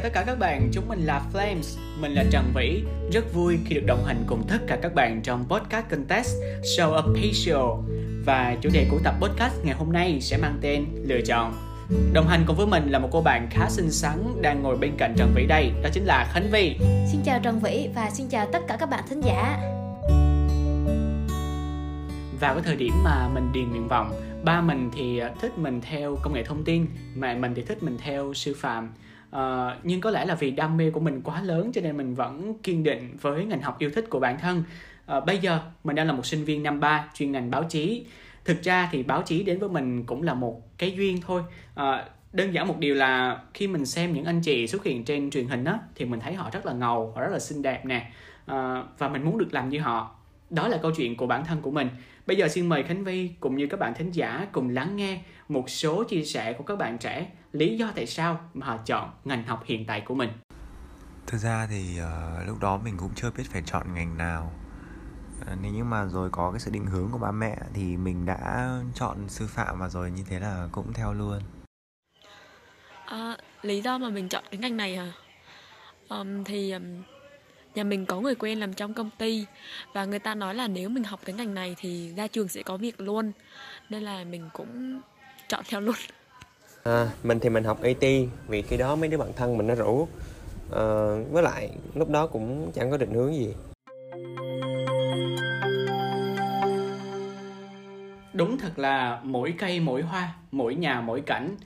Chào tất cả các bạn, chúng mình là Flames, mình là Trần Vĩ. Rất vui khi được đồng hành cùng tất cả các bạn trong podcast contest Show Up Show. Và chủ đề của tập podcast ngày hôm nay sẽ mang tên Lựa chọn. Đồng hành cùng với mình là một cô bạn khá xinh xắn đang ngồi bên cạnh Trần Vĩ đây, đó chính là Khánh Vi. Xin chào Trần Vĩ và xin chào tất cả các bạn thính giả. Vào cái thời điểm mà mình điền nguyện vọng, ba mình thì thích mình theo công nghệ thông tin, mẹ mình thì thích mình theo sư phạm uh, nhưng có lẽ là vì đam mê của mình quá lớn cho nên mình vẫn kiên định với ngành học yêu thích của bản thân. Uh, bây giờ mình đang là một sinh viên năm ba chuyên ngành báo chí. Thực ra thì báo chí đến với mình cũng là một cái duyên thôi. Uh, đơn giản một điều là khi mình xem những anh chị xuất hiện trên truyền hình á thì mình thấy họ rất là ngầu họ rất là xinh đẹp nè. Uh, và mình muốn được làm như họ đó là câu chuyện của bản thân của mình. Bây giờ xin mời khánh vi cũng như các bạn thính giả cùng lắng nghe một số chia sẻ của các bạn trẻ lý do tại sao mà họ chọn ngành học hiện tại của mình. Thực ra thì uh, lúc đó mình cũng chưa biết phải chọn ngành nào. Uh, nếu như mà rồi có cái sự định hướng của ba mẹ thì mình đã chọn sư phạm và rồi như thế là cũng theo luôn. À, lý do mà mình chọn cái ngành này à? Um, thì um, nhà mình có người quen làm trong công ty và người ta nói là nếu mình học cái ngành này thì ra trường sẽ có việc luôn. Nên là mình cũng chọn theo luôn. À, mình thì mình học IT vì khi đó mấy đứa bạn thân mình nó rủ. À, với lại lúc đó cũng chẳng có định hướng gì. Đúng thật là mỗi cây mỗi hoa mỗi nhà mỗi cảnh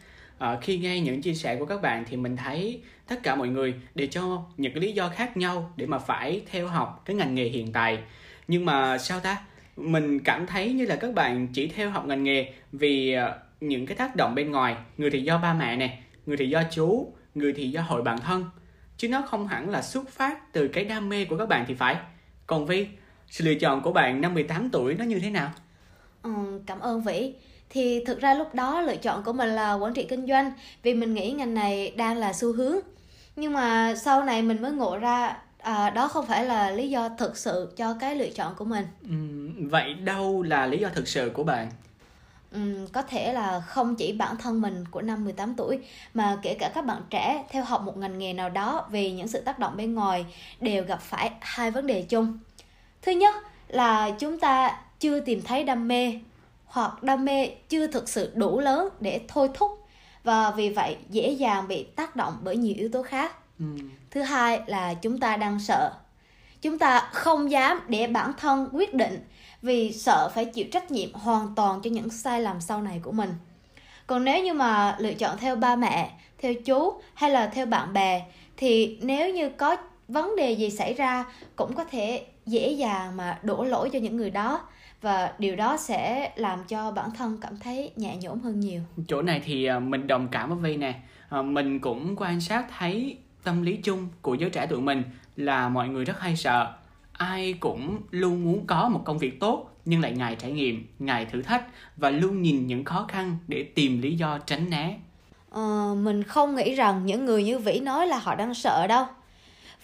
à, khi nghe những chia sẻ của các bạn thì mình thấy tất cả mọi người đều cho những cái lý do khác nhau để mà phải theo học cái ngành nghề hiện tại. Nhưng mà sao ta? Mình cảm thấy như là các bạn chỉ theo học ngành nghề vì ờ, những cái tác động bên ngoài. Người thì do ba mẹ nè người thì do chú người thì do hội bạn thân. Chứ nó không hẳn là xuất phát từ cái đam mê của các bạn thì phải. Còn vi sự lựa chọn của bạn năm 18 tuổi nó như thế nào? Ừ, cảm ơn vĩ thì thực ra lúc đó lựa chọn của mình là quản trị kinh doanh vì mình nghĩ ngành này đang là xu hướng. Nhưng mà sau này mình mới ngộ ra à, đó không phải là lý do thực sự cho cái lựa chọn của mình. Ừ, vậy đâu là lý do thực sự của bạn? Um, có thể là không chỉ bản thân mình của năm 18 tuổi mà kể cả các bạn trẻ theo học một ngành nghề nào đó vì những sự tác động bên ngoài đều gặp phải hai vấn đề chung. Thứ nhất là chúng ta chưa tìm thấy đam mê hoặc đam mê chưa thực sự đủ lớn để thôi thúc và vì vậy dễ dàng bị tác động bởi nhiều yếu tố khác. Ừ. Thứ hai là chúng ta đang sợ. Chúng ta không dám để bản thân quyết định vì sợ phải chịu trách nhiệm hoàn toàn cho những sai lầm sau này của mình còn nếu như mà lựa chọn theo ba mẹ theo chú hay là theo bạn bè thì nếu như có vấn đề gì xảy ra cũng có thể dễ dàng mà đổ lỗi cho những người đó. Và điều đó sẽ làm cho bản thân cảm thấy nhẹ nhõm hơn nhiều. Chỗ này thì à, mình đồng cảm với vi nè. À, mình cũng quan sát thấy tâm lý chung của giới trẻ tụi mình là mọi người rất hay sợ. Ai cũng luôn muốn có một công việc tốt nhưng lại ngại trải nghiệm ngại thử thách và luôn nhìn những khó khăn để tìm lý do tránh né. Ờ, mình không nghĩ rằng những người như vĩ nói là họ đang sợ đâu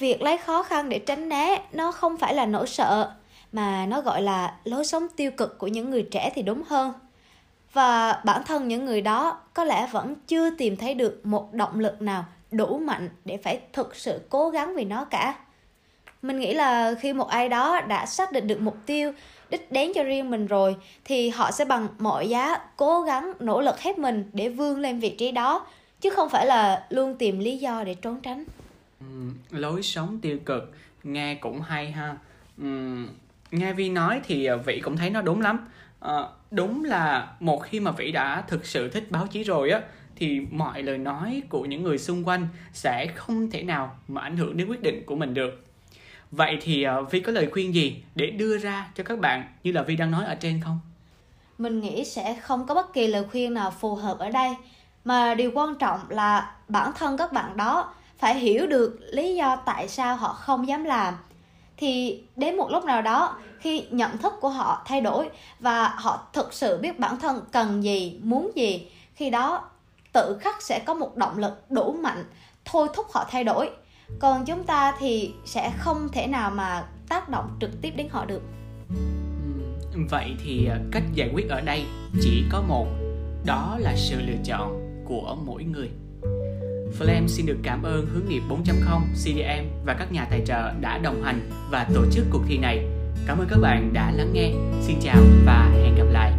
việc lấy khó khăn để tránh né, nó không phải là nỗi sợ, mà nó gọi là lối sống tiêu cực của những người trẻ thì đúng hơn. Và bản thân những người đó có lẽ vẫn chưa tìm thấy được một động lực nào đủ mạnh để phải thực sự cố gắng vì nó cả. Mình nghĩ là khi một ai đó đã xác định được mục tiêu, đích đến cho riêng mình rồi, thì họ sẽ bằng mọi giá cố gắng nỗ lực hết mình để vươn lên vị trí đó, chứ không phải là luôn tìm lý do để trốn tránh lối sống tiêu cực nghe cũng hay ha. Ừ, nghe vi nói thì ờ, vĩ vị cũng thấy nó đúng lắm. À, đúng là một khi mà vị đã thực sự thích báo chí rồi á thì mọi lời nói của những người xung quanh sẽ không thể nào mà ảnh hưởng đến quyết định của mình được. Vậy thì uh, Vi có lời khuyên gì để đưa ra cho các bạn như là Vi đang nói ở trên không? Mình nghĩ sẽ không có bất kỳ lời khuyên nào phù hợp ở đây mà điều quan trọng là bản thân các bạn đó phải hiểu được lý do tại sao họ không dám làm. Thì đến một lúc nào đó, khi nhận thức của họ thay đổi và họ thực sự biết bản thân cần gì, muốn gì, khi đó tự khắc sẽ có một động lực đủ mạnh thôi thúc họ thay đổi. Còn chúng ta thì sẽ không thể nào mà tác động trực tiếp đến họ được. Vậy thì à, cách giải quyết ở đây chỉ có một, đó là sự lựa chọn của mỗi người. Flame xin được cảm ơn Hướng nghiệp 4.0, CDM và các nhà tài trợ đã đồng hành và tổ chức cuộc thi này. Cảm ơn các bạn đã lắng nghe. Xin chào và hẹn gặp lại.